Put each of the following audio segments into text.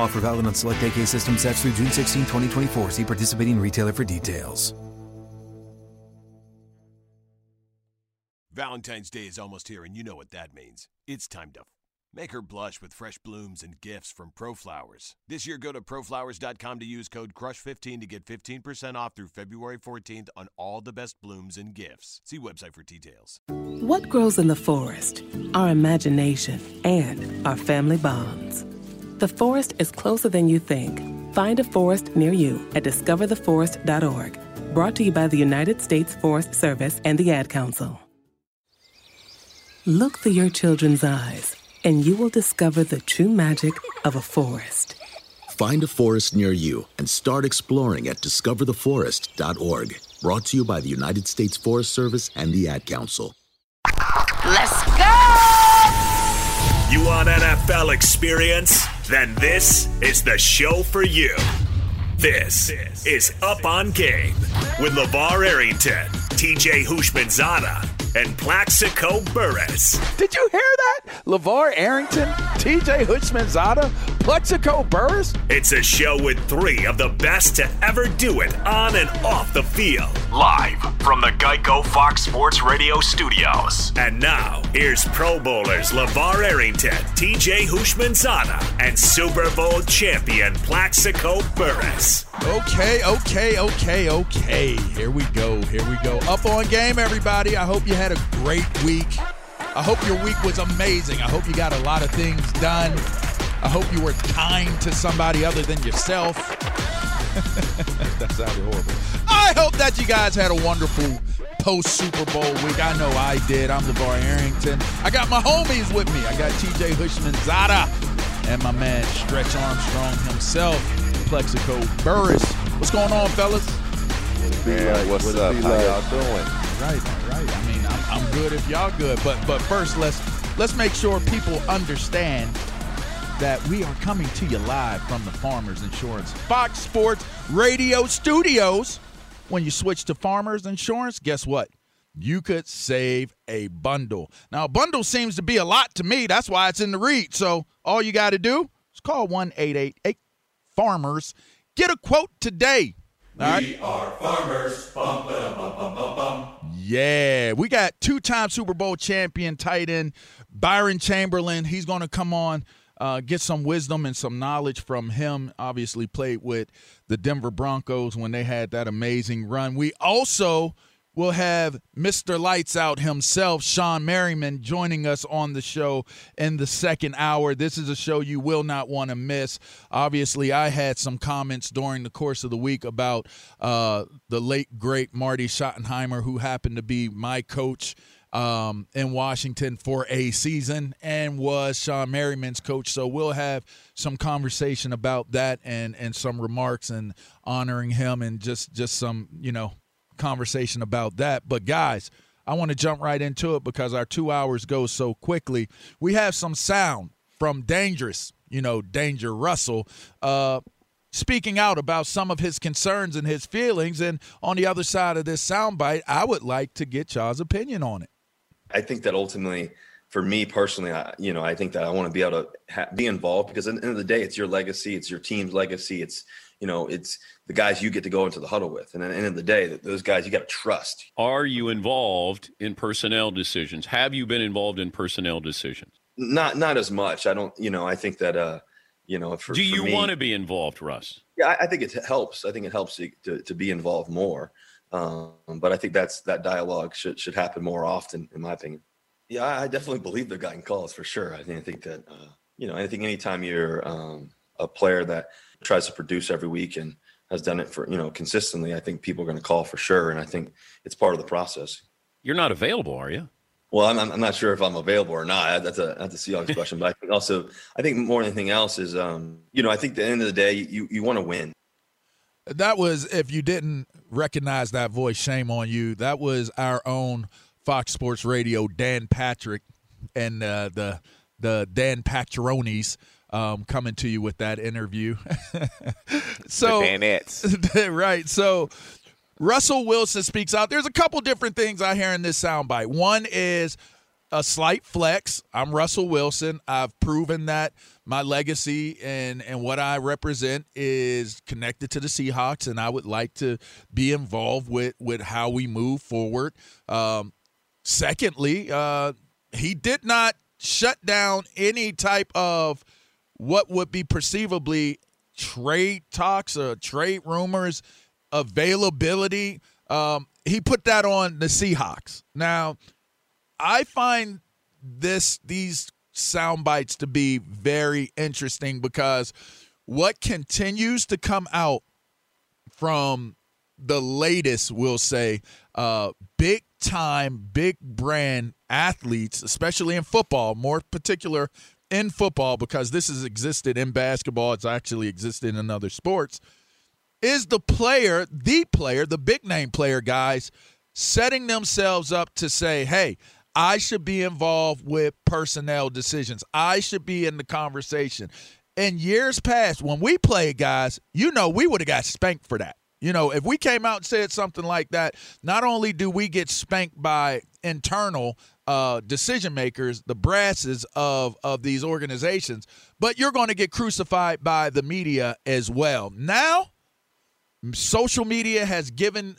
Offer valid on select AK system sets through June 16, 2024. See participating retailer for details. Valentine's Day is almost here, and you know what that means. It's time to make her blush with fresh blooms and gifts from ProFlowers. This year, go to proflowers.com to use code CRUSH15 to get 15% off through February 14th on all the best blooms and gifts. See website for details. What grows in the forest? Our imagination and our family bonds. The forest is closer than you think. Find a forest near you at discovertheforest.org. Brought to you by the United States Forest Service and the Ad Council. Look through your children's eyes, and you will discover the true magic of a forest. Find a forest near you and start exploring at discovertheforest.org. Brought to you by the United States Forest Service and the Ad Council. Let's go! You want NFL experience? Then this is the show for you. This is Up on Game with LeVar Arrington, TJ Houshmandzadeh, and Plaxico Burress. Did you hear that? LeVar Arrington, TJ Houshmandzadeh, Plaxico Burress? It's a show with three of the best to ever do it on and off the field. Live from the Geico Fox Sports Radio studios. And now, here's Pro Bowlers LeVar Arrington, TJ Houshmandzadeh, and Super Bowl champion Plaxico Burress. Okay, okay, okay, okay. Here we go. Here we go. Up on game, everybody. I hope you had a great week. I hope your week was amazing. I hope you got a lot of things done. I hope you were kind to somebody other than yourself. that sounded horrible. I hope that you guys had a wonderful post Super Bowl week. I know I did. I'm LeVar Arrington. I got my homies with me. I got TJ Houshmandzadeh and my man Stretch Armstrong himself, Plaxico Burress. What's going on, fellas? Man, what's up? How y'all doing? Right, right. I mean, I'm, I'm good if y'all good, but but first let's let's make sure people understand that we are coming to you live from the Farmers Insurance Fox Sports Radio Studios. When you switch to Farmers Insurance, guess what? You could save a bundle. Now, a bundle seems to be a lot to me. That's why it's in the read. So all you got to do is call 1 888 Farmers. Get a quote today. Right? We are farmers. Bum, ba, bum, bum, bum, bum. Yeah, we got two-time Super Bowl champion tight end Byron Chamberlain. He's going to come on, uh, get some wisdom and some knowledge from him. Obviously, played with the Denver Broncos when they had that amazing run. We also will have Mr. Lights Out himself, Shawne Merriman, joining us on the show in the second hour. This is a show you will not want to miss. Obviously, I had some comments during the course of the week about uh, the late, great Marty Schottenheimer, who happened to be my coach um, in Washington for a season and was Shawne Merriman's coach. So we'll have some conversation about that and and some remarks and honoring him and just just some you know conversation about that. But guys, I want to jump right into it because our two hours go so quickly. We have some sound from Dangerous, you know, Danger Russell. Uh, speaking out about some of his concerns and his feelings. And on the other side of this soundbite, I would like to get y'all's opinion on it. I think that ultimately, for me personally, I, you know, I think that I want to be able to ha- be involved because at the end of the day, it's your legacy, it's your team's legacy, it's you know, it's the guys you get to go into the huddle with, and at the end of the day, that those guys you got to trust. Are you involved in personnel decisions? Have you been involved in personnel decisions? Not not as much. I don't. You know, I think that. uh you know, for, do you want to be involved, Russ? Yeah, I, I, think it helps. I think it helps to, to, to be involved more. Um, but I think that's that dialogue should should happen more often, in my opinion. Yeah, I definitely believe they've gotten calls for sure. I think I think that uh, you know, I think anytime you're um, a player that tries to produce every week and has done it for you know consistently, I think people are going to call for sure, and I think it's part of the process. You're not available, are you? Well, I'm, I'm not sure if I'm available or not. That's a that's a Seahawks question, but I think also I think more than anything else is um, you know I think at the end of the day you you want to win. That was if you didn't recognize that voice, shame on you. That was our own Fox Sports Radio, Dan Patrick, and uh, the the Dan Patronis um, coming to you with that interview. so right. So Russell Wilson speaks out. There's a couple different things I hear in this soundbite. One is a slight flex. I'm Russell Wilson. I've proven that my legacy and and what I represent is connected to the Seahawks, and I would like to be involved with with how we move forward. Um, secondly, uh, he did not shut down any type of what would be perceivably trade talks or trade rumors, availability. Um, he put that on the Seahawks. Now, I find this these sound bites to be very interesting because what continues to come out from the latest, we'll say, uh, big time, big brand athletes, especially in football, more particular in football, because this has existed in basketball, it's actually existed in other sports, is the player, the player, the big name player, guys, setting themselves up to say, hey, I should be involved with personnel decisions. I should be in the conversation. In years past, when we played, guys, you know, we would have got spanked for that. You know, if we came out and said something like that, not only do we get spanked by internal uh, decision makers, the brasses of of these organizations, but you're going to get crucified by the media as well. Now, social media has given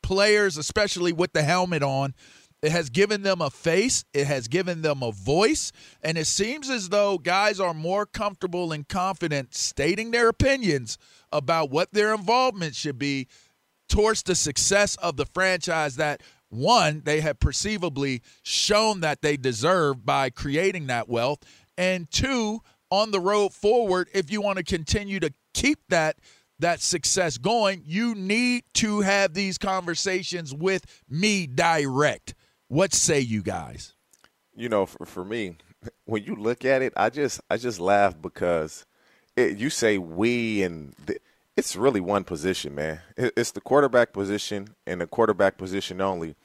players, especially with the helmet on, it has given them a face, it has given them a voice, and it seems as though guys are more comfortable and confident stating their opinions about what their involvement should be towards the success of the franchise that one they have perceivably shown that they deserve by creating that wealth and two on the road forward if you want to continue to keep that that success going you need to have these conversations with me direct what say you guys you know for, for me when you look at it i just i just laugh because it, you say we and the, it's really one position, man. It, it's the quarterback position and the quarterback position only.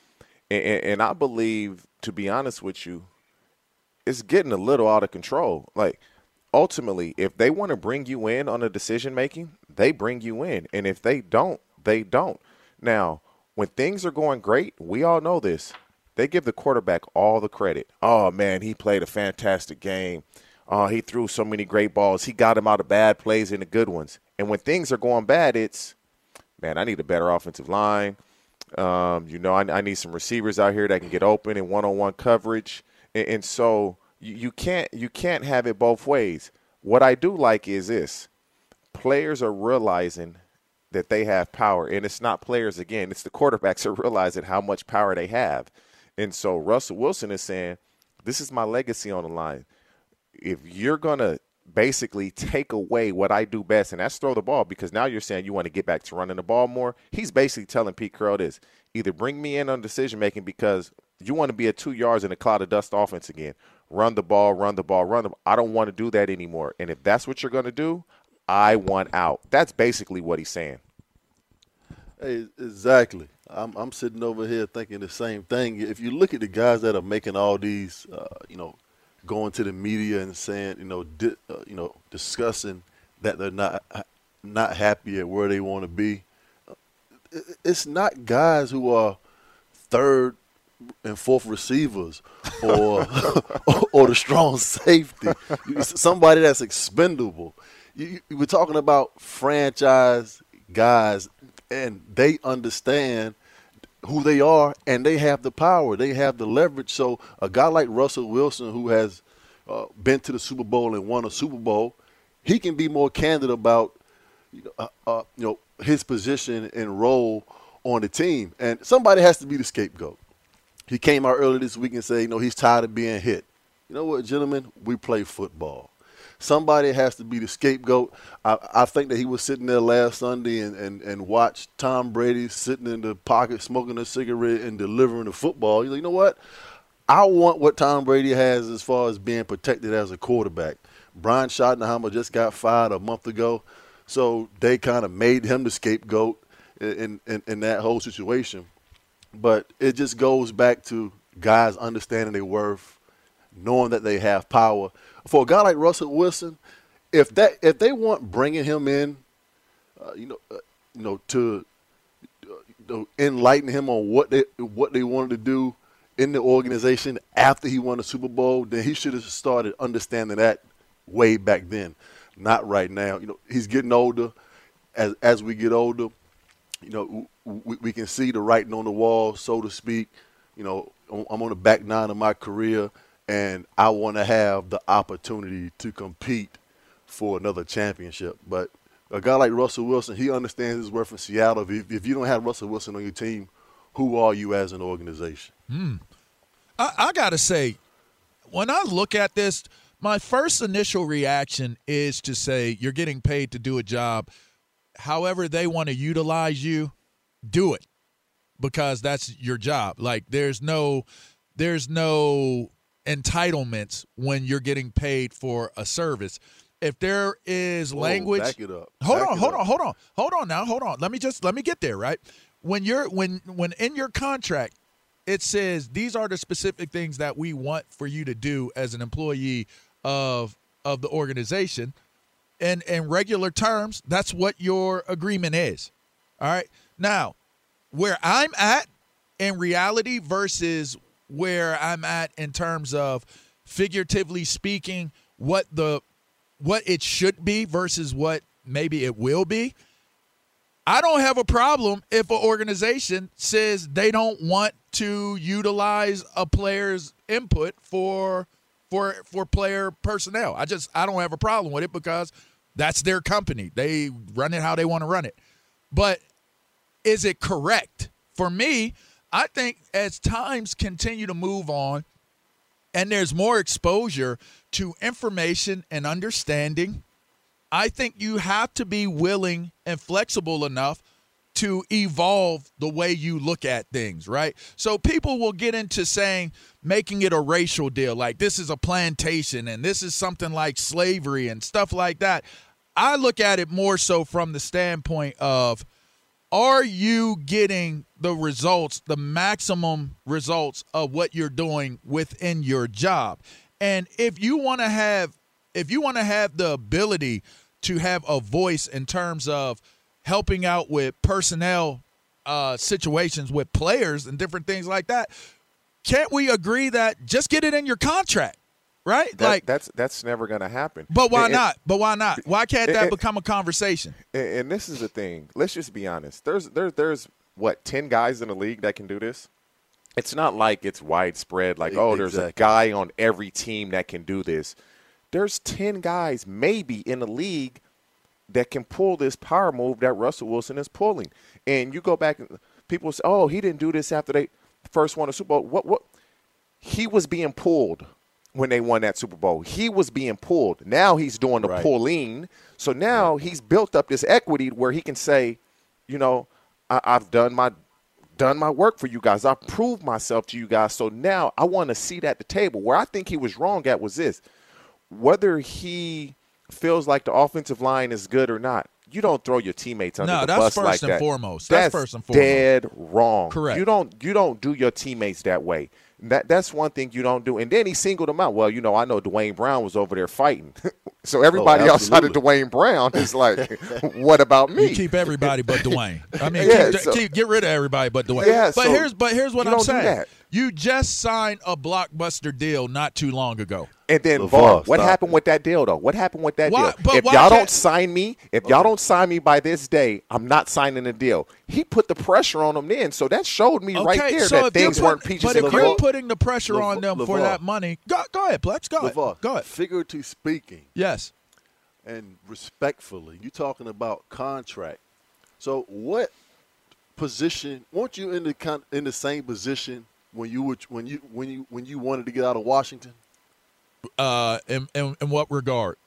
And, and, I believe, to be honest with you, it's getting a little out of control. Like ultimately, if they want to bring you in on a decision making, they bring you in, and if they don't, they don't. Now, when things are going great, we all know this. They give the quarterback all the credit. Oh man, he played a fantastic game. Uh, he threw so many great balls. He got him out of bad plays into good ones. And when things are going bad, it's, man, I need a better offensive line. Um, you know, I, I, need some receivers out here that can get open in one-on-one coverage. And, and so you, you can't you can't have it both ways. What I do like is this: players are realizing that they have power, and it's not players again; it's the quarterbacks are realizing how much power they have. And so Russell Wilson is saying, "This is my legacy on the line if you're to basically take away what I do best, and that's throw the ball, because now you're saying you want to get back to running the ball more. He's basically telling Pete Carroll this either bring me in on decision making because you want to be at two yards in a cloud of dust offense again. Run the ball, run the ball, run the. I don't want to do that anymore. And if that's what you're going to do, I want out. That's basically what he's saying. Hey, exactly. I'm, I'm sitting over here thinking the same thing. If you look at the guys that are making all these, uh, you know, going to the media and saying, you know, di- uh, you know, discussing that they're not not happy at where they want to be. It's not guys who are third and fourth receivers or or the strong safety. Somebody that's expendable. You, you, we're talking about franchise guys, and they understand who they are, and they have the power, they have the leverage. So a guy like Russell Wilson, who has uh, been to the Super Bowl and won a Super Bowl, he can be more candid about you know, uh, uh, you know his position and role on the team, and somebody has to be the scapegoat. He came out earlier this week and said, you know, he's tired of being hit. You know what, gentlemen? We play football. Somebody has to be the scapegoat. I, I think that he was sitting there last Sunday and, and, and watched Tom Brady sitting in the pocket smoking a cigarette and delivering the football. He's like, you know what? I want what Tom Brady has as far as being protected as a quarterback. Brian Schottenheimer just got fired a month ago, so they kind of made him the scapegoat in, in, in that whole situation. But it just goes back to guys understanding their worth, knowing that they have power. For a guy like Russell Wilson, if that if they want bringing him in, uh, you know, uh, you know, to uh, enlighten him on what they what they wanted to do in the organization after he won the Super Bowl, then he should have started understanding that way back then, not right now. You know, he's getting older. As as we get older, you know, we, we can see the writing on the wall, so to speak. You know, I'm on the back nine of my career, and I want to have the opportunity to compete for another championship. But a guy like Russell Wilson, he understands his worth in Seattle. If, if you don't have Russell Wilson on your team, who are you as an organization? Hmm. I, I got to say, when I look at this, my first initial reaction is to say you're getting paid to do a job. However, they want to utilize you, do it because that's your job. Like there's no there's no entitlements when you're getting paid for a service. If there is language back it up. Hold on, hold up. on, hold on. Hold on now, hold on. Let me just let me get there, right? When you're when when in your contract it says these are the specific things that we want for you to do as an employee of of the organization and in regular terms that's what your agreement is all right now where i'm at in reality versus where i'm at in terms of figuratively speaking what the what it should be versus what maybe it will be I don't have a problem if an organization says they don't want to utilize a player's input for for for player personnel. I just I don't have a problem with it because that's their company. They run it how they want to run it. But is it correct? For me, I think as times continue to move on and there's more exposure to information and understanding I think you have to be willing and flexible enough to evolve the way you look at things, right? So people will get into saying making it a racial deal, like this is a plantation and this is something like slavery and stuff like that. I look at it more so from the standpoint of are you getting the results, the maximum results of what you're doing within your job? And if you want to have if you want to have the ability to have a voice in terms of helping out with personnel uh, situations with players and different things like that, can't we agree that just get it in your contract, right? That- like, that's that's never going to happen. but why And- not? But why not? Why can't that and- become a conversation? And, and this is the thing. Let's just be honest. There's there, there's what ten guys in the league that can do this. It's not like it's widespread. Like oh, there's a guy on every team that can do this. There's ten guys maybe in the league that can pull this power move that Russell Wilson is pulling. And you go back and people say, "Oh, he didn't do this after they first won a Super Bowl." What what? He was being pulled when they won that Super Bowl. He was being pulled. Now he's doing the Right. pulling. So now he's built up this equity where he can say, you know, I, I've done my done my work for you guys. I've proved myself to you guys. So now I want to seat at the table. Where I think he was wrong at was this whether he feels like the offensive line is good or not, you don't throw your teammates under the ball. no, the that's first and. Foremost. That's, That's first and foremost. dead wrong. Correct. You don't you don't do your teammates that way. That that's one thing you don't do. And then he singled them out. Well, you know, I know Duane Brown was over there fighting. so everybody Oh, outside of. Duane Brown is like, what about me? You keep everybody but Duane. I mean, Yeah, keep, so- keep- get rid of everybody but Duane. Yeah, but so here's but here's what you I'm don't do saying. That. You just signed a blockbuster deal not too long ago. And then LeVar, Var, what stop happened with that deal though? What happened with that Why- deal? if y'all don't sign me, if y'all don't sign me by this day, I'm not signing the deal. He put the pressure on them then, so that showed me Okay, right there so that things put- weren't peaches But if cream. you're putting the pressure on them for that money, go, go ahead, Plex. Go ahead. Go ahead. Figuratively speaking, Yes. and respectfully, you're talking about contract. So what position? weren't you in the in the same position when you were when you when you when you wanted to get out of Washington? Uh, in, in, in what regard?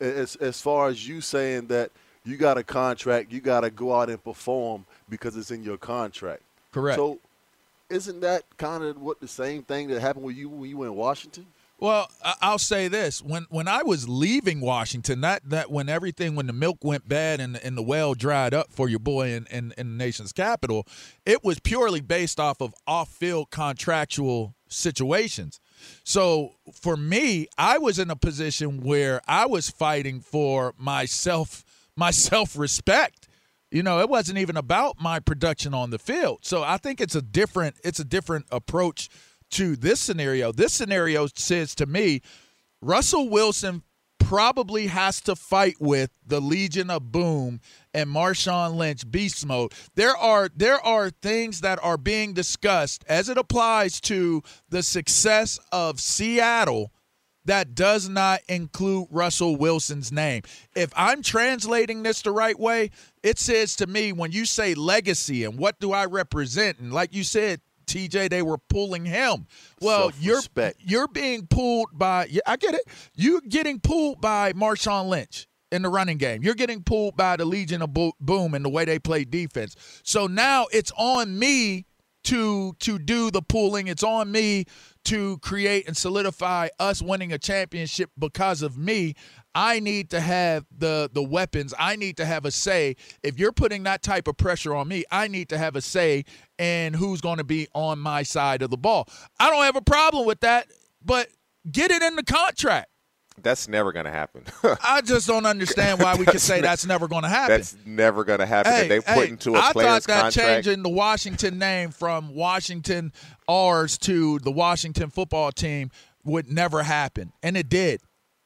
As as far as you saying that you got a contract, you got to go out and perform because it's in your contract. Correct. So isn't that kind of what the same thing that happened with you when you were in Washington? Well, I'll say this: when when I was leaving Washington, that that when everything when the milk went bad and and the well dried up for your boy in in, in the nation's capital, it was purely based off of off field contractual situations. So for me, I was in a position where I was fighting for myself my self respect. You know, it wasn't even about my production on the field. So I think it's a different it's a different approach to this scenario. This scenario says to me, Russell Wilson probably has to fight with the Legion of Boom and Marshawn Lynch beast mode. There are there are things that are being discussed as it applies to the success of Seattle that does not include Russell Wilson's name. If I'm translating this the right way, it says to me when you say legacy and what do I represent and like you said TJ they were pulling him. Well, you're you're being pulled by I get it. You're getting pulled by Marshawn Lynch in the running game. You're getting pulled by the Legion of Bo- Boom and the way they play defense. So now it's on me to to do the pulling. It's on me to create and solidify us winning a championship because of me. I need to have the the weapons. I need to have a say. If you're putting that type of pressure on me, I need to have a say in who's going to be on my side of the ball. I don't have a problem with that, but get it in the contract. That's never going to happen. I just don't understand why we could say ne- that's never going to happen. That's never going to happen. Hey, they put hey, into a I player's thought that contract. changing the Washington name from Washington R's to the Washington football team would never happen, and it did.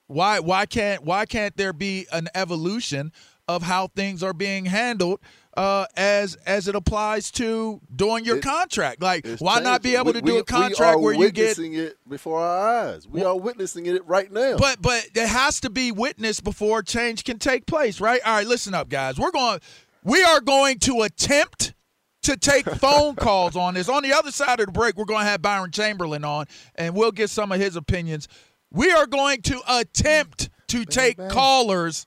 Why? Why can't? Why can't there be an evolution of how things are being handled uh, as as it applies to doing your It- contract? Like, why not be changing. able We- to do we- a contract where you get witnessing it before our eyes? We are witnessing it right now. But but it has to be witnessed before change can take place, right? All right, listen up, guys. We're going we are going to attempt to take phone calls on this. On the other side of the break, we're going to have Byron Chamberlain on, and we'll get some of his opinions. We are going to attempt to take callers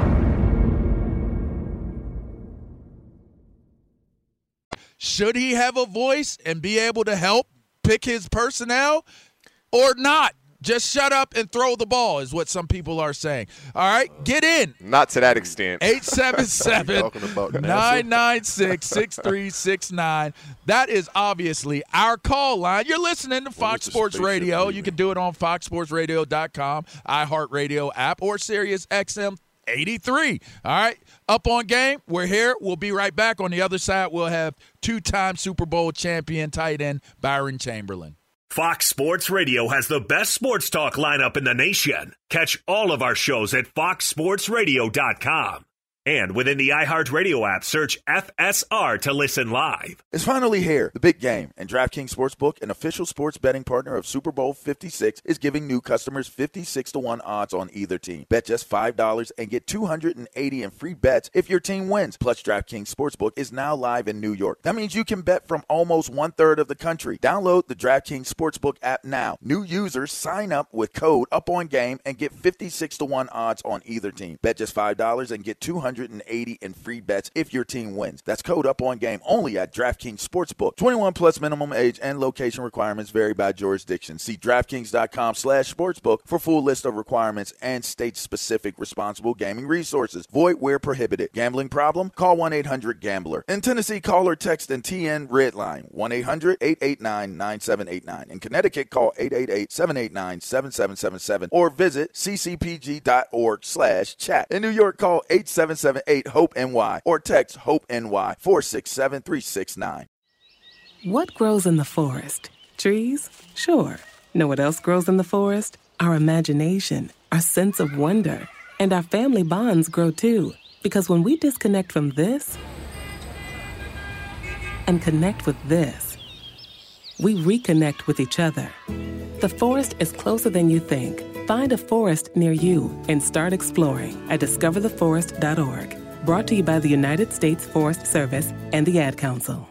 Should he have a voice and be able to help pick his personnel or not? Just shut up and throw the ball is what some people are saying. All right, get in. Not to that extent. 877 996 6369. That is obviously our call line. You're listening to Fox Sports Radio. You can do it on foxsportsradio.com, iHeartRadio app, or Sirius XM 83. All right. Up on game. We're here. We'll be right back. On the other side, we'll have two time Super Bowl champion tight end Byron Chamberlain. Fox Sports Radio has the best sports talk lineup in the nation. Catch all of our shows at foxsportsradio.com. And within the iHeartRadio app, search FSR to listen live. It's finally here, the big game, and DraftKings Sportsbook, an official sports betting partner of Super Bowl 56, is giving new customers 56 to 1 odds on either team. Bet just $5 and get 280 in free bets if your team wins. Plus, DraftKings Sportsbook is now live in New York. That means you can bet from almost one third of the country. Download the DraftKings Sportsbook app now. New users sign up with code UPONGAME and get 56 to 1 odds on either team. Bet just $5 and get 200 180 in free bets if your team wins. That's code up on game only at DraftKings Sportsbook. 21 plus minimum age and location requirements vary by jurisdiction. See DraftKings.com slash sportsbook for full list of requirements and state-specific responsible gaming resources. Void where prohibited. Gambling problem? Call 1-800-GAMBLER. In Tennessee, call or text and TN Redline 1-800-889-9789. In Connecticut, call 888-789-7777 or visit ccpg.org slash chat. In New York, call 877 778 HOPE NY or text HOPE NY 467 369. What grows in the forest? Trees? Sure. Know what else grows in the forest? Our imagination, our sense of wonder, and our family bonds grow too. Because when we disconnect from this and connect with this, we reconnect with each other. The forest is closer than you think. Find a forest near you and start exploring at discovertheforest.org. Brought to you by the United States Forest Service and the Ad Council.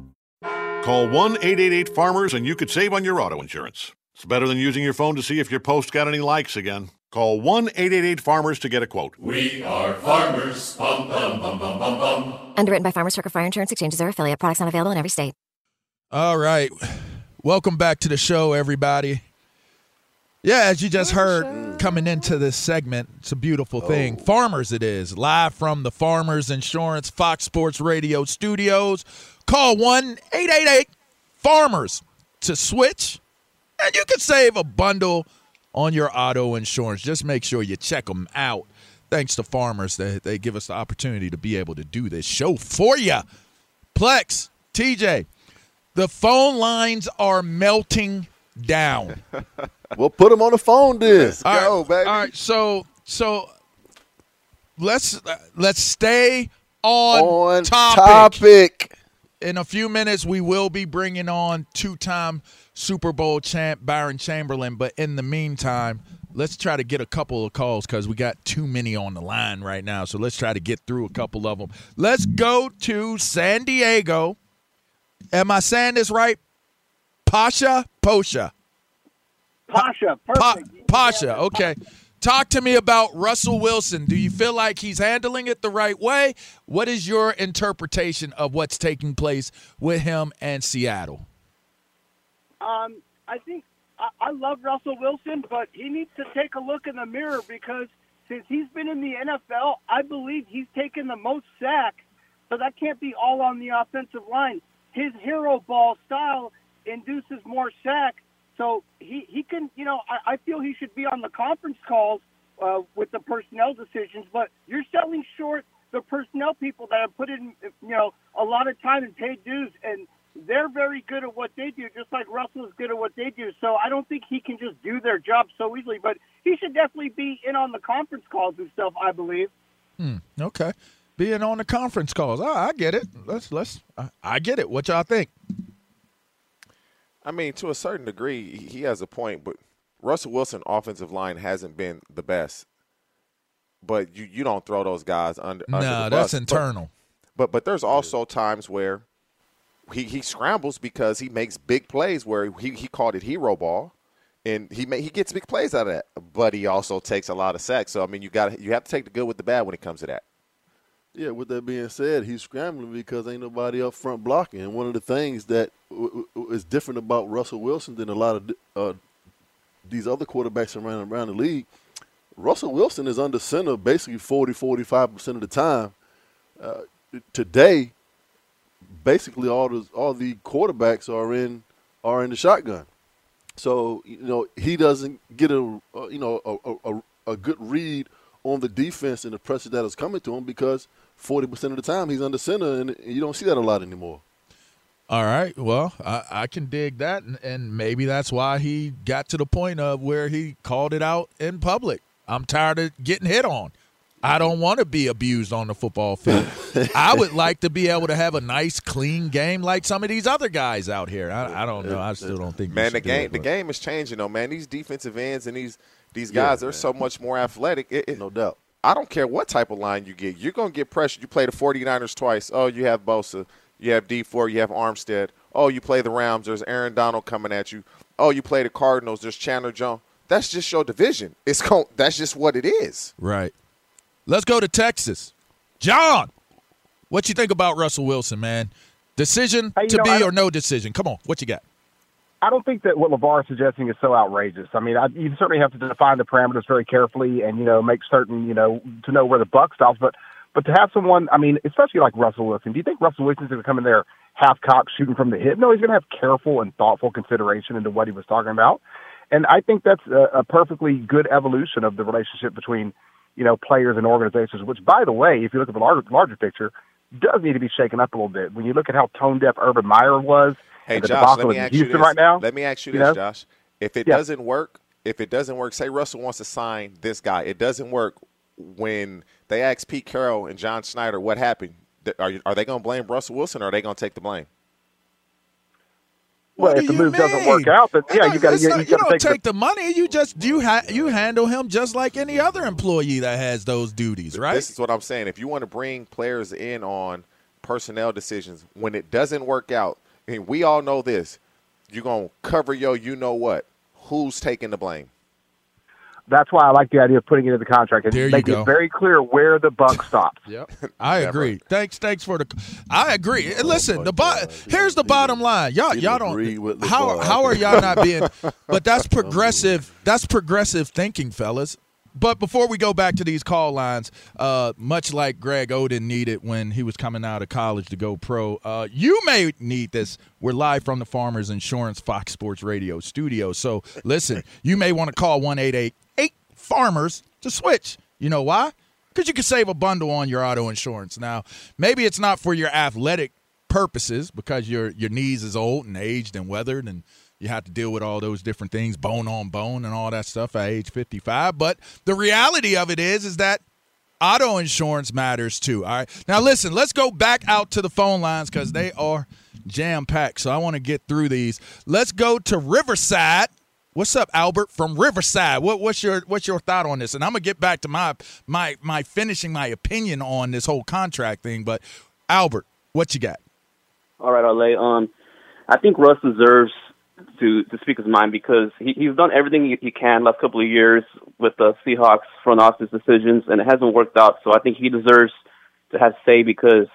Call 1 888 Farmers and you could save on your auto insurance. It's better than using your phone to see if your post got any likes again. Call 1 888 Farmers to get a quote. We are farmers. Bum, bum, bum, bum, bum, bum. Underwritten by Farmers Trucker Fire Insurance Exchanges or affiliate. Products not available in every state. All right. Welcome back to the show, everybody. Yeah, as you just heard coming into this segment, it's a beautiful thing. Farmers, it is. Live from the Farmers Insurance Fox Sports Radio studios. Call 1 888 Farmers to switch, and you can save a bundle on your auto insurance. Just make sure you check them out. Thanks to Farmers, they, they give us the opportunity to be able to do this show for you. Plex, TJ, the phone lines are melting down. we'll put them on the phone then. Let's go, baby. All right, so so let's uh, let's stay on, On topic. topic. In a few minutes, we will be bringing on two-time Super Bowl champ Byron Chamberlain. But in the meantime, let's try to get a couple of calls because we got too many on the line right now. So let's try to get through a couple of them. Let's go to San Diego. Am I saying this right? Pasha Posha. Pasha, Pa- perfect. Pasha, okay. Talk to me about Russell Wilson. Do you feel like he's handling it the right way? What is your interpretation of what's taking place with him and Seattle? Um, I think I, I love Russell Wilson, but he needs to take a look in the mirror because since he's been in the NFL, I believe he's taken the most sacks. So that can't be all on the offensive line. His hero ball style induces more sacks. So he, he can, you know, I, I feel he should be on the conference calls uh, with the personnel decisions, but you're selling short the personnel people that have put in, you know, a lot of time and paid dues, and they're very good at what they do, just like Russell is good at what they do. So I don't think he can just do their job so easily, but he should definitely be in on the conference calls and stuff. I believe. Hmm. Okay, being on the conference calls. Oh, I get it. Let's let's. I, I get it. What y'all think? I mean, to a certain degree, he has a point, but Russell Wilson offensive line hasn't been the best. But you, you don't throw those guys under. No, under the that's bus. internal. But, but but there's also times where he, he scrambles because he makes big plays where he, he called it hero ball, and he may, he gets big plays out of that. But he also takes a lot of sacks. So I mean, you got you have to take the good with the bad when it comes to that. Yeah, with that being said, he's scrambling because ain't nobody up front blocking. And one of the things that w- w- is different about Russell Wilson than a lot of uh, these other quarterbacks around around the league, Russell Wilson is under center basically 40, 45% of the time. Uh, today, basically all the all the quarterbacks are in are in the shotgun. So you know he doesn't get a, a you know a, a, a good read on the defense and the pressure that is coming to him because forty percent of the time he's under center and you don't see that a lot anymore. All right. Well, I, I can dig that, and, and maybe that's why he got to the point of where he called it out in public. I'm tired of getting hit on. I don't want to be abused on the football field. I would like to be able to have a nice, clean game like some of these other guys out here. I, I don't know. I still don't think. Man, the should do game it, the game is changing though, man. These defensive ends and these these guys, they're man. so much more athletic. It, it- No doubt. I don't care what type of line you get. You're going to get pressure. You play the 49ers twice. Oh, you have Bosa. You have Dee Ford. You have Armstead. Oh, you play the Rams. There's Aaron Donald coming at you. Oh, you play the Cardinals. There's Chandler Jones. That's just your division. It's going, That's just what it is. Right. Let's go to Texas. John, what you think about Russell Wilson, man? Decision Hey, to know, be don't- or no decision? Come on, what you got? I don't think that what LeVar is suggesting is so outrageous. I mean, I, you certainly have to define the parameters very carefully, and you know, make certain you know to know where the buck stops. But but to have someone, I mean, especially like Russell Wilson, do you think Russell Wilson's going to come in there half cocked, shooting from the hip? No, he's going to have careful and thoughtful consideration into what he was talking about, and I think that's a, a perfectly good evolution of the relationship between you know players and organizations. Which, by the way, if you look at the larger, larger picture, does need to be shaken up a little bit. When you look at how tone deaf Urban Meyer was. Hey, the Josh, let me ask you this. right now. Let me ask you you this, know? Josh. If it Yeah. doesn't work, if it doesn't work, say Russell wants to sign this guy. It doesn't work when they ask Pete Carroll and John Schneider what happened. Are, you, are they going to blame Russell Wilson or are they going to take the blame? Well, if the move doesn't work out, then yeah, you got to you, you you got to don't take, take the money. You just you ha- you handle him just like any other employee that has those duties, right? This is what I'm saying. If you want to bring players in on personnel decisions, when it doesn't work out, I mean, we all know this. You're going to cover your you know what. Who's taking the blame? That's why I like the idea of putting it in the contract and There make go. it very clear where the buck stops. Yep. I agree. Thanks, thanks for the. I agree. And Listen, the bo- here's the bottom line. Y'all, y'all don't. How how are y'all not being? But that's progressive. That's progressive thinking, fellas. But before we go back to these call lines, uh, much like Greg Oden needed when he was coming out of college to go pro, uh, you may need this. We're live from the Farmers Insurance Fox Sports Radio studio. So listen, you may want to call one eight eight eight Farmers to switch. You know why? Because you can save a bundle on your auto insurance. Now, maybe it's not for your athletic purposes because your your knees is old and aged and weathered and you have to deal with all those different things bone on bone and all that stuff at age 55 but the reality of it is is that auto insurance matters too all right? Now listen let's go back out to the phone lines because they are jam packed so i want to get through these. Let's go to riverside. What's up albert from riverside? What, what's your what's your thought on this? And i'm gonna get back to my my my finishing my opinion on this whole contract thing but albert what you got? All right, Ale. Um, I think Russ deserves to to speak his mind because he, he's done everything he, he can last couple of years with the Seahawks front office decisions, and it hasn't worked out. So I think he deserves to have say because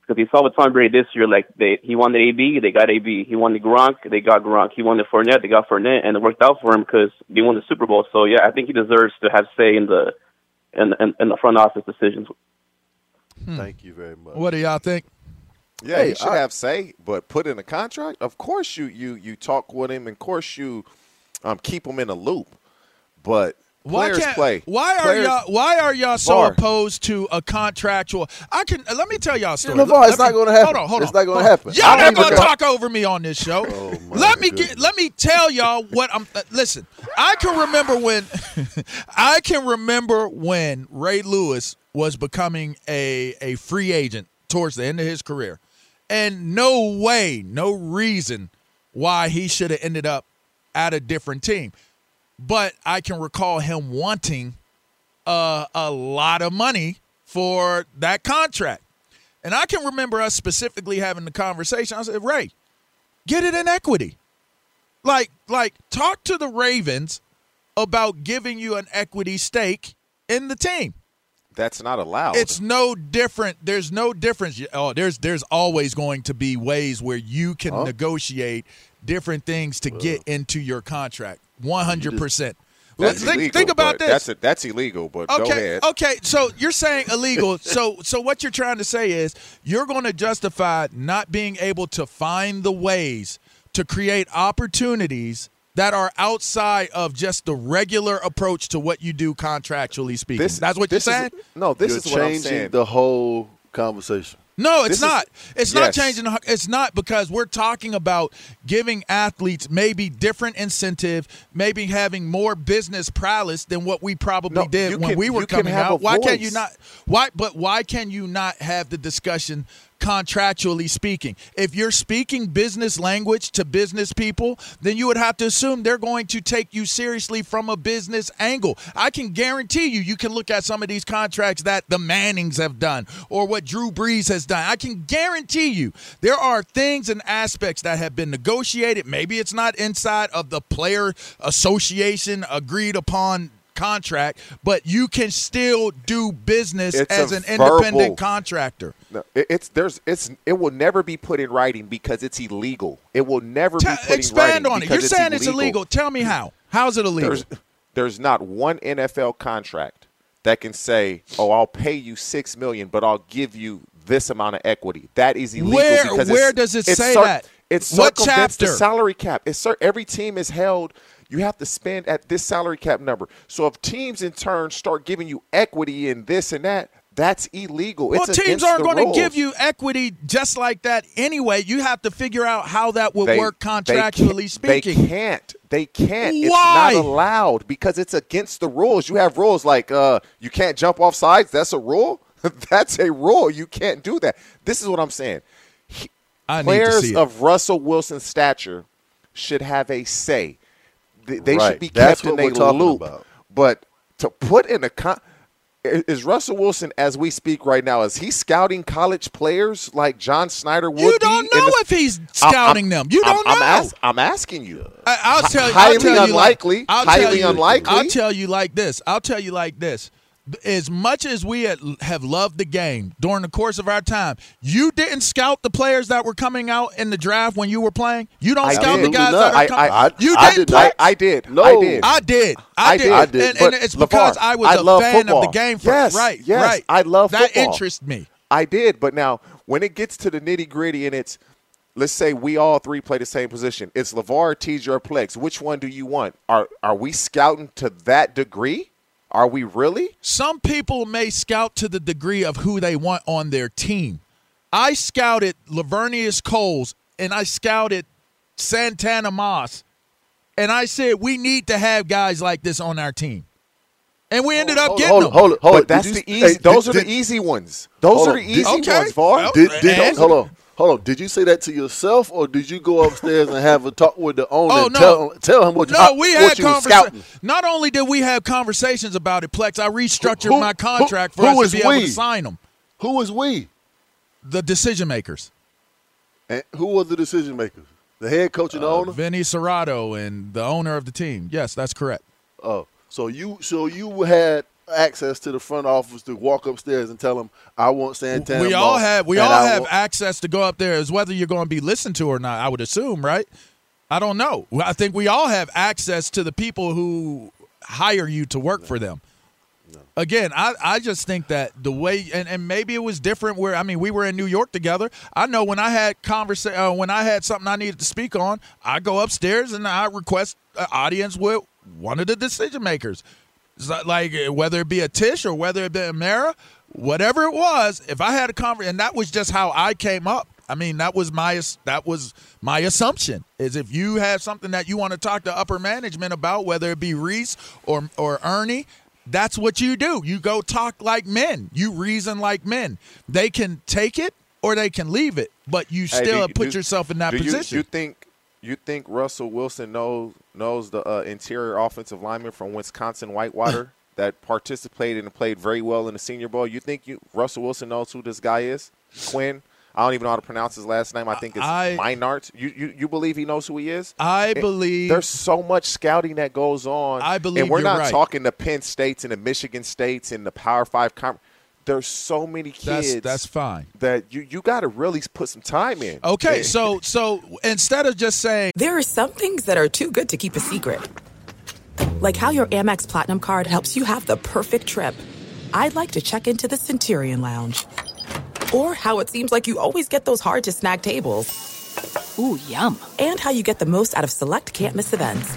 because he saw with Tom Brady this year, like they he wanted AB, they got AB. He wanted Gronk, they got Gronk. He wanted Fournette, they got Fournette, and it worked out for him because they won the Super Bowl. So yeah, I think he deserves to have say in the in in, in the front office decisions. Hmm. Thank you very much. What do y'all think? Yeah, Hey, he should I- have say, but put in a contract. Of course, you you you talk with him, and of course you um, keep him in a loop. But Why players can't? play. Why are Players- y'all? Why are y'all so Bar. opposed to a contractual? I can. Let me tell y'all a story. LeVar, it's me- not gonna happen. Hold on, hold on. It's not gonna happen. Y'all not gonna Oh, talk over me on this show. let me get. Let me tell y'all what I'm. uh, listen, I can remember when. I can remember when Ray Lewis was becoming a a free agent towards the end of his career, and no way, no reason why he should have ended up at a different team. But I can recall him wanting uh, a lot of money for that contract. And I can remember us specifically having the conversation. I said, Ray, get it in equity. Like, like, talk to the Ravens about giving you an equity stake in the team. That's not allowed. It's no different. There's no difference. Oh, there's there's always going to be ways where you can Huh? negotiate different things to get into your contract. One hundred percent. That's Think, illegal, think about this. That's a, that's illegal. But go Okay, ahead. okay. So you're saying illegal. so so what you're trying to say is you're going to justify not being able to find the ways to create opportunities that are outside of just the regular approach to what you do contractually speaking. This- That's what you're is- saying? no, this You're is what I'm changing saying. the whole conversation. No, it's This is- not. it's not changing. the- It's not because we're talking about giving athletes maybe different incentive, maybe having more business prowess than what we probably No, did when can- we were coming out. Why can't you not? Why? But why can you not have the discussion contractually speaking? If you're speaking business language to business people, then you would have to assume they're going to take you seriously from a business angle. I can guarantee you, you can look at some of these contracts that the Mannings have done or what Drew Brees has done. I can guarantee you there are things and aspects that have been negotiated. Maybe it's not inside of the player association agreed upon contract, but you can still do business It's as an independent contractor. No, it- it's there's it's it will never be put in writing because it's illegal. It will never be put Expand in writing on it. You're saying it's illegal. Tell me how. How's it illegal? There's there's not one NFL contract that can say, "Oh, I'll pay you six million, but I'll give you this amount of equity." That is illegal. Where- where does it say cir- that? It What circumvents the chapter? salary cap. It's cer- every team is held. You have to spend at this salary cap number. So if teams in turn start giving you equity in this and that, that's illegal. well, it's teams aren't the going to give you equity just like that anyway. You have to figure out how that will They- work contractually can't- speaking. They can't. They can't. Why? It's not allowed because it's against the rules. You have rules like uh, you can't jump off sides. That's a rule. That's a rule. You can't do that. This is what I'm saying. He- I need to Players see of Russell Wilson's stature should have a say. They, they Right. should be kept what in we're a loop. about. But to put in a con- is Russell Wilson, as we speak right now, is he scouting college players like John Schneider would You don't know the- if he's scouting I'm- them. You don't I'm, know. ask- I'm asking you. I, I'll tell you. highly you unlikely. Like, highly you, unlikely. I'll tell you like this. I'll tell you like this. As much as we have loved the game during the course of our time, you didn't scout the players that were coming out in the draft when you were playing. You don't I scout the guys that are coming. I- I- you I did not. I did. No. I did. I did. I, I did. did. I did. And, and it's because I was I a fan football. of the game. First. Yes, right. yes, right. I love that football. interests me. I did, but now when it gets to the nitty gritty and it's let's say we all three play the same position. It's LeVar, TJ, or Plex. Which one do you want? Are are we scouting to that degree? Are we really? Some people may scout to the degree of who they want on their team. I scouted Laveranues Coles and I scouted Santana Moss, and I said we need to have guys like this on our team. And we ended up Hold, getting hold, them. hold, hold. but that's you- the easy. hey, those did- are the did- easy ones. Those are the easy Okay. ones, Var. Did, did, hold on, hold on. Did you say that to yourself, or did you go upstairs and have a talk with the owner Oh, and no. tell, tell him what, you, No, how- we had conversations. Not only did we have conversations about it, Plex, I restructured Who- my contract who- for who us to be able to sign them. Who was we? The decision makers. And who was the decision makers? The head coach and the Uh, owner. Vinny Cerrato and the owner of the team. Yes, that's correct. Oh, so you so you had access to the front office to walk upstairs and tell them I want Santana. we all have we all I have want-" access to go up there as whether you're going to be listened to or not. I would assume, right? I don't know. I think we all have access to the people who hire you to work for them. Again, I, I just think that the way and, and maybe it was different where I mean we were in New York together. I know when I had conversa- uh, when I had something I needed to speak on, I go upstairs and I request an audience with one of the decision makers. Like uh, whether it be a Tisch or whether it be a Mara, whatever it was. If I had a conversation, and that was just how I came up. I mean, that was my that was my assumption is if you have something that you want to talk to upper management about, whether it be Reese or or Ernie, that's what you do. You go talk like men. You reason like men. They can take it or they can leave it, but you Hey, still do- put do- yourself in that do you- position. You, think you think Russell Wilson knows knows the uh, interior offensive lineman from Wisconsin Whitewater that participated and played very well in the Senior Bowl? You think you Russell Wilson knows who this guy is? Quinn. I don't even know how to pronounce his last name. I think it's I- Meinart. You, you you believe he knows who he is? I believe- there's so much scouting that goes on. I believe and we're not right. talking the Penn States and the Michigan States and the Power Five. Com- there's so many kids. that's fine. That you you got to really put some time in. Okay, And- so so instead of just saying There are some things that are too good to keep a secret. Like how your Amex Platinum card helps you have the perfect trip. I'd like to check into the Centurion Lounge. Or how it seems like you always get those hard to snag tables. Ooh, yum. And how you get the most out of select can't miss events.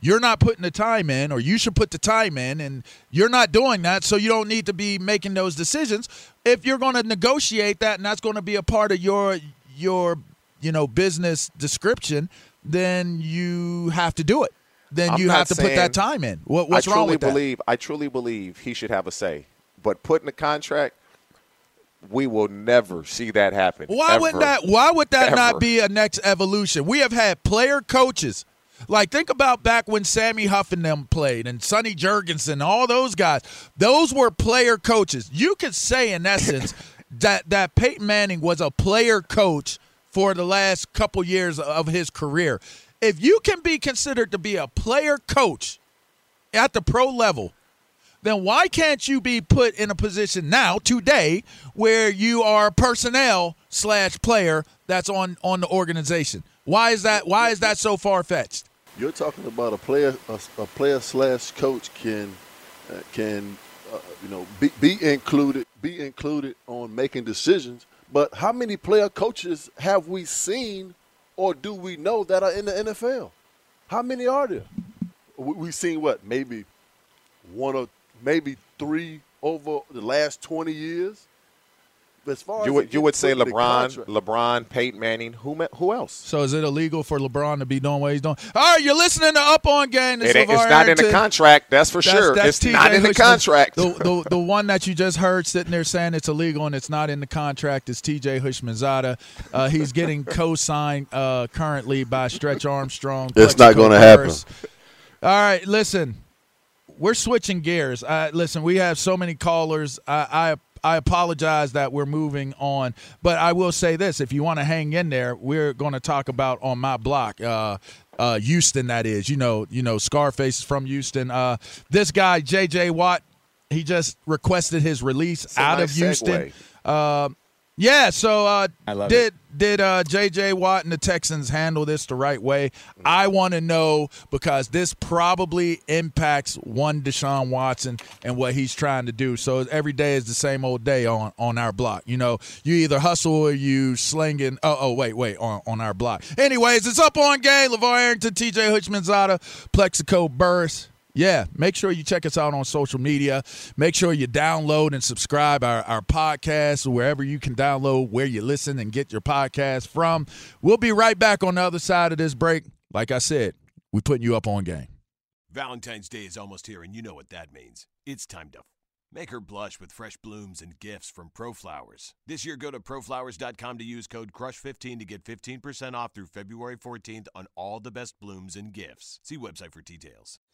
You're not putting the time in or you should put the time in and you're not doing that so you don't need to be making those decisions if you're going to negotiate that and that's going to be a part of your your you know business description then you have to do it then I'm you have to put that time in what, what's I wrong truly with that believe I truly believe he should have a say, but putting a contract, we will never see that happen. Why ever. would that? Why would that Ever. not be a next evolution? We have had player coaches. Like think about back when Sammy Huff and them played, and Sonny Jurgensen, all those guys. Those were player coaches. You could say, in essence, that that Peyton Manning was a player coach for the last couple years of his career. If you can be considered to be a player coach at the pro level, then why can't you be put in a position now today where you are personnel slash player that's on on the organization why is that why is that so far-fetched You're talking about a player, a, a player slash coach can uh, can uh, you know be, be included, be included on making decisions. But how many player coaches have we seen, or do we know that are in the NFL? How many are there? We, we've seen what maybe one or maybe three over the last twenty years. As far You as would it you would say put in the LeBron, contract- LeBron, Peyton Manning. Who who else? So is it illegal for LeBron to be doing what he's doing? All right, you're listening to Up on Game. This It is ain't- it's not in the contract, that's for sure. It's TJ not in the contract. The, the the one that you just heard sitting there saying it's illegal and it's not in the contract is TJ Houshmandzadeh. Uh, he's getting co-signed uh, currently by Stretch Armstrong. It's not gonna happen. All right, listen. We're switching gears. Uh, listen, we have so many callers. I, I apologize that we're moving on, but I will say this: if you want to hang in there, we're going to talk about on my block, uh, uh, Houston. That is, you know, you know, Scarface is from Houston. Uh, this guy, J.J. Watt, he just requested his release a out nice of Houston. Uh, yeah, so uh, I love did did uh, J.J. Watt and the Texans handle this the right way? I want to know because this probably impacts one Deshaun Watson and what he's trying to do. So every day is the same old day on on our block. You know, you either hustle or you slinging. Oh, oh, wait, wait, on on our block. Anyways, it's up on game. LeVar Arrington, T.J. Houshmandzadeh, Plaxico Burress. Yeah, make sure you check us out on social media. Make sure you download and subscribe our, our podcast wherever you can download where you listen and get your podcast from. We'll be right back on the other side of this break. Like I said, we're putting you up on game. Valentine's Day is almost here, and you know what that means. It's time to make her blush with fresh blooms and gifts from ProFlowers. This year, go to proflowers.com to use code CRUSH15 to get 15% off through February 14th on all the best blooms and gifts. See website for details.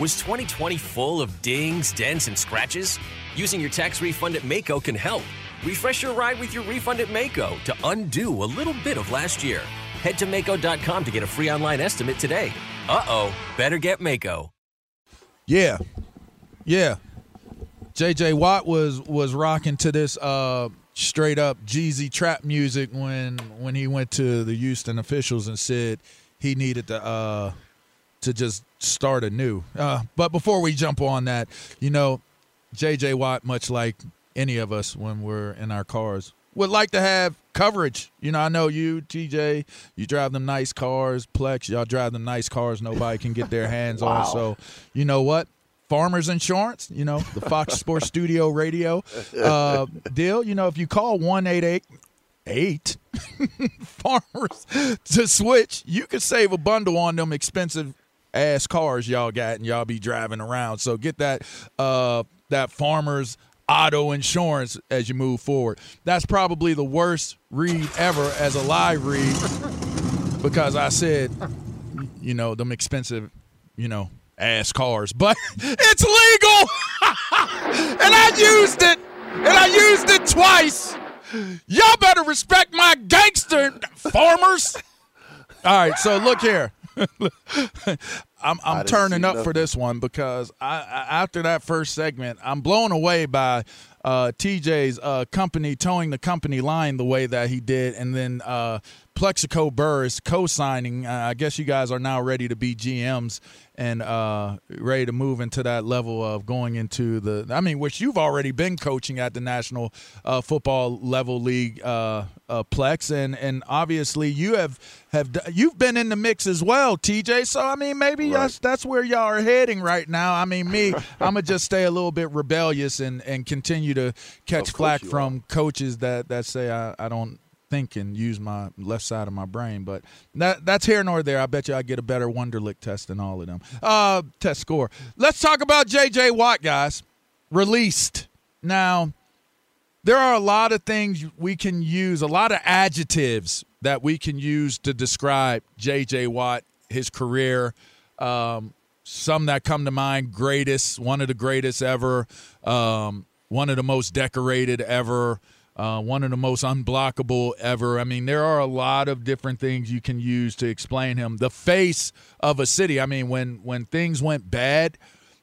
Was 2020 full of dings, dents, and scratches? Using your tax refund at Maaco can help. Refresh your ride with your refund at Maaco to undo a little bit of last year. Head to Maaco.com to get a free online estimate today. Uh oh, better get Maaco. Yeah, yeah. J.J. Watt was was rocking to this uh, straight up Jeezy trap music when when he went to the Houston officials and said he needed to uh, to just start anew. Uh, but before we jump on that, you know, J.J. Watt, much like any of us when we're in our cars, would like to have coverage. You know, I know you, TJ, you drive them nice cars. Plex, y'all drive them nice cars nobody can get their hands on. So, you know what? Farmers Insurance, you know, the Fox Sports Studio radio uh, deal. You know, if you call 188 Farmers to switch, you could save a bundle on them expensive ass cars y'all got and y'all be driving around. So get that uh, that Farmers auto insurance as you move forward. That's probably the worst read ever as a live read because I said, you know, them expensive, you know, ass cars, but it's legal, and I used it, and I used it twice. Y'all better respect my gangster farmers. All right, so look here. I'm, I'm turning up for this one because I, I after that first segment, I'm blown away by uh, TJ's uh, company toeing the company line the way that he did, and then uh, Plaxico Burress co-signing. Uh, I guess you guys are now ready to be GMs and uh, ready to move into that level of going into the. I mean, which you've already been coaching at the National uh, Football Level League uh, uh, Plex, and and obviously you have have you've been in the mix as well, TJ. So I mean, maybe that's that's where y'all are heading right now. I mean, me, I'm gonna just stay a little bit rebellious and and continue to catch flack from coaches that that say I, I don't think and use my left side of my brain. But that that's here nor there. I bet you I get a better Wonderlic test than all of them. Uh, test score. Let's talk about J.J. Watt, guys. Released now. There are a lot of things we can use, a lot of adjectives that we can use to describe J.J. Watt, his career. Um, some that come to mind: greatest, one of the greatest ever, um, one of the most decorated ever uh, one of the most unblockable ever. I mean, there are a lot of different things you can use to explain him. The face of a city. I mean, when when things went bad,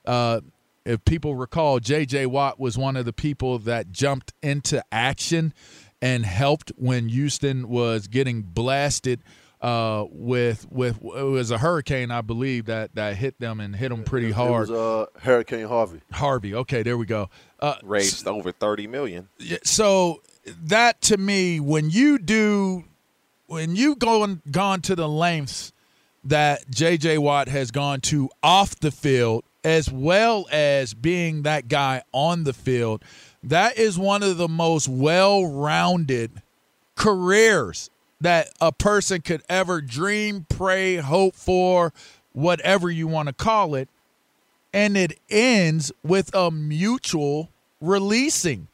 uh, if people recall, J.J. Watt was one of the people that jumped into action and helped when Houston was getting blasted uh, with with it was a hurricane, I believe that that hit them and hit them pretty hard. It was uh, Hurricane Harvey. Harvey. Okay, there we go. Uh, Raised over thirty million. So that to me, when you do, when you go gone to the lengths that J.J. Watt has gone to off the field, as well as being that guy on the field, that is one of the most well-rounded careers that a person could ever dream, pray, hope for, whatever you want to call it. And it ends with a mutual releasing.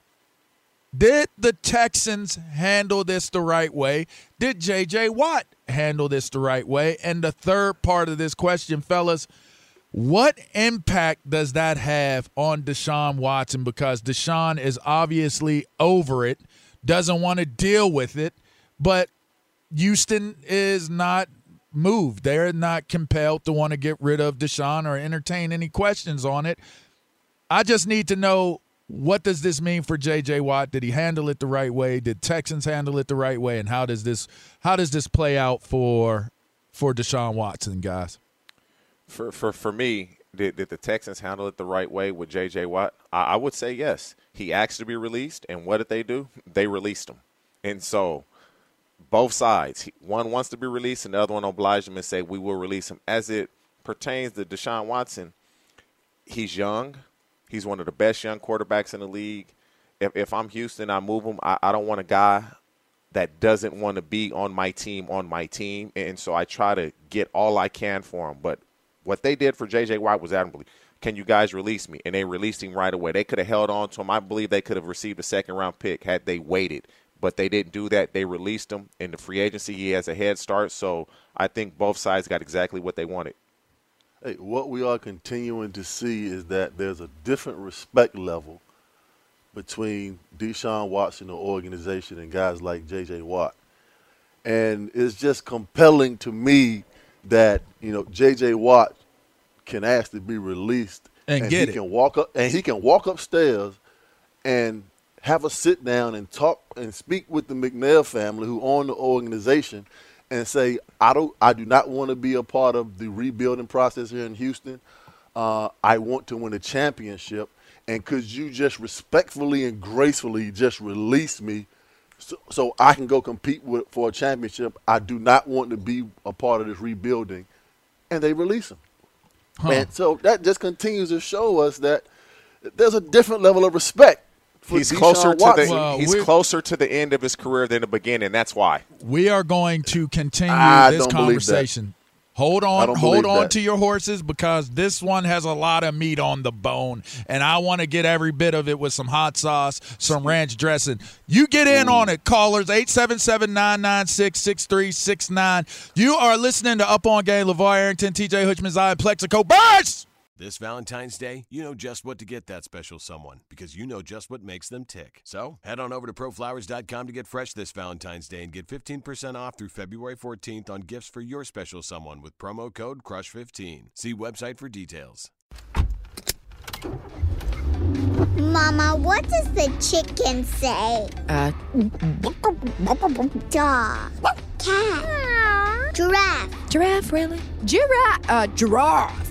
Did the Texans handle this the right way? Did JJ Watt handle this the right way? And the third part of this question, fellas, what impact does that have on Deshaun Watson? Because Deshaun is obviously over it, doesn't want to deal with it, but Houston is not moved. They're not compelled to want to get rid of Deshaun or entertain any questions on it. I just need to know what does this mean for JJ Watt? Did he handle it the right way? Did Texans handle it the right way? And how does this how does this play out for for Deshaun Watson, guys? For for for me, did, did the Texans handle it the right way with JJ Watt? I, I would say yes. He asked to be released, and what did they do? They released him. And so both sides. One wants to be released, and the other one obliged him and say, "We will release him." As it pertains to Deshaun Watson, he's young. He's one of the best young quarterbacks in the league. If, if I'm Houston, I move him. I, I don't want a guy that doesn't want to be on my team on my team, and so I try to get all I can for him. But what they did for J.J. Watt was admirable. Can you guys release me? And they released him right away. They could have held on to him. I believe they could have received a second round pick had they waited but they didn't do that. They released him in the free agency. He has a head start, so I think both sides got exactly what they wanted. Hey, what we are continuing to see is that there's a different respect level between Deshaun Watson, the organization, and guys like J.J. Watt. And it's just compelling to me that, you know, J.J. Watt can ask to be released and, and get he it. can walk up and he can walk upstairs and have a sit down and talk and speak with the McNair family who own the organization and say, I don't I do not want to be a part of the rebuilding process here in Houston. Uh, I want to win a championship. And could you just respectfully and gracefully just release me so, so I can go compete with, for a championship? I do not want to be a part of this rebuilding. And they release him. And so that just continues to show us that there's a different level of respect He's Deshaun closer to Watson. the he's closer to the end of his career than the beginning. That's why. We are going to continue I this don't believe that. conversation. Hold on, hold on that. to your horses because this one has a lot of meat on the bone, and I want to get every bit of it with some hot sauce, some ranch dressing. You get in on it, callers 877-996-6369. You are listening to Up on Game, LeVar Arrington, TJ Hutchman, Zion Plaxico. Burst! This Valentine's Day, you know just what to get that special someone because you know just what makes them tick. So head on over to proflowers.com to get fresh this Valentine's Day and get 15% off through February 14th on gifts for your special someone with promo code CRUSH15. See website for details. Mama, what does the chicken say? Uh, Dog. Cat. Giraffe. Giraffe, really? Giraffe. Uh, giraffe.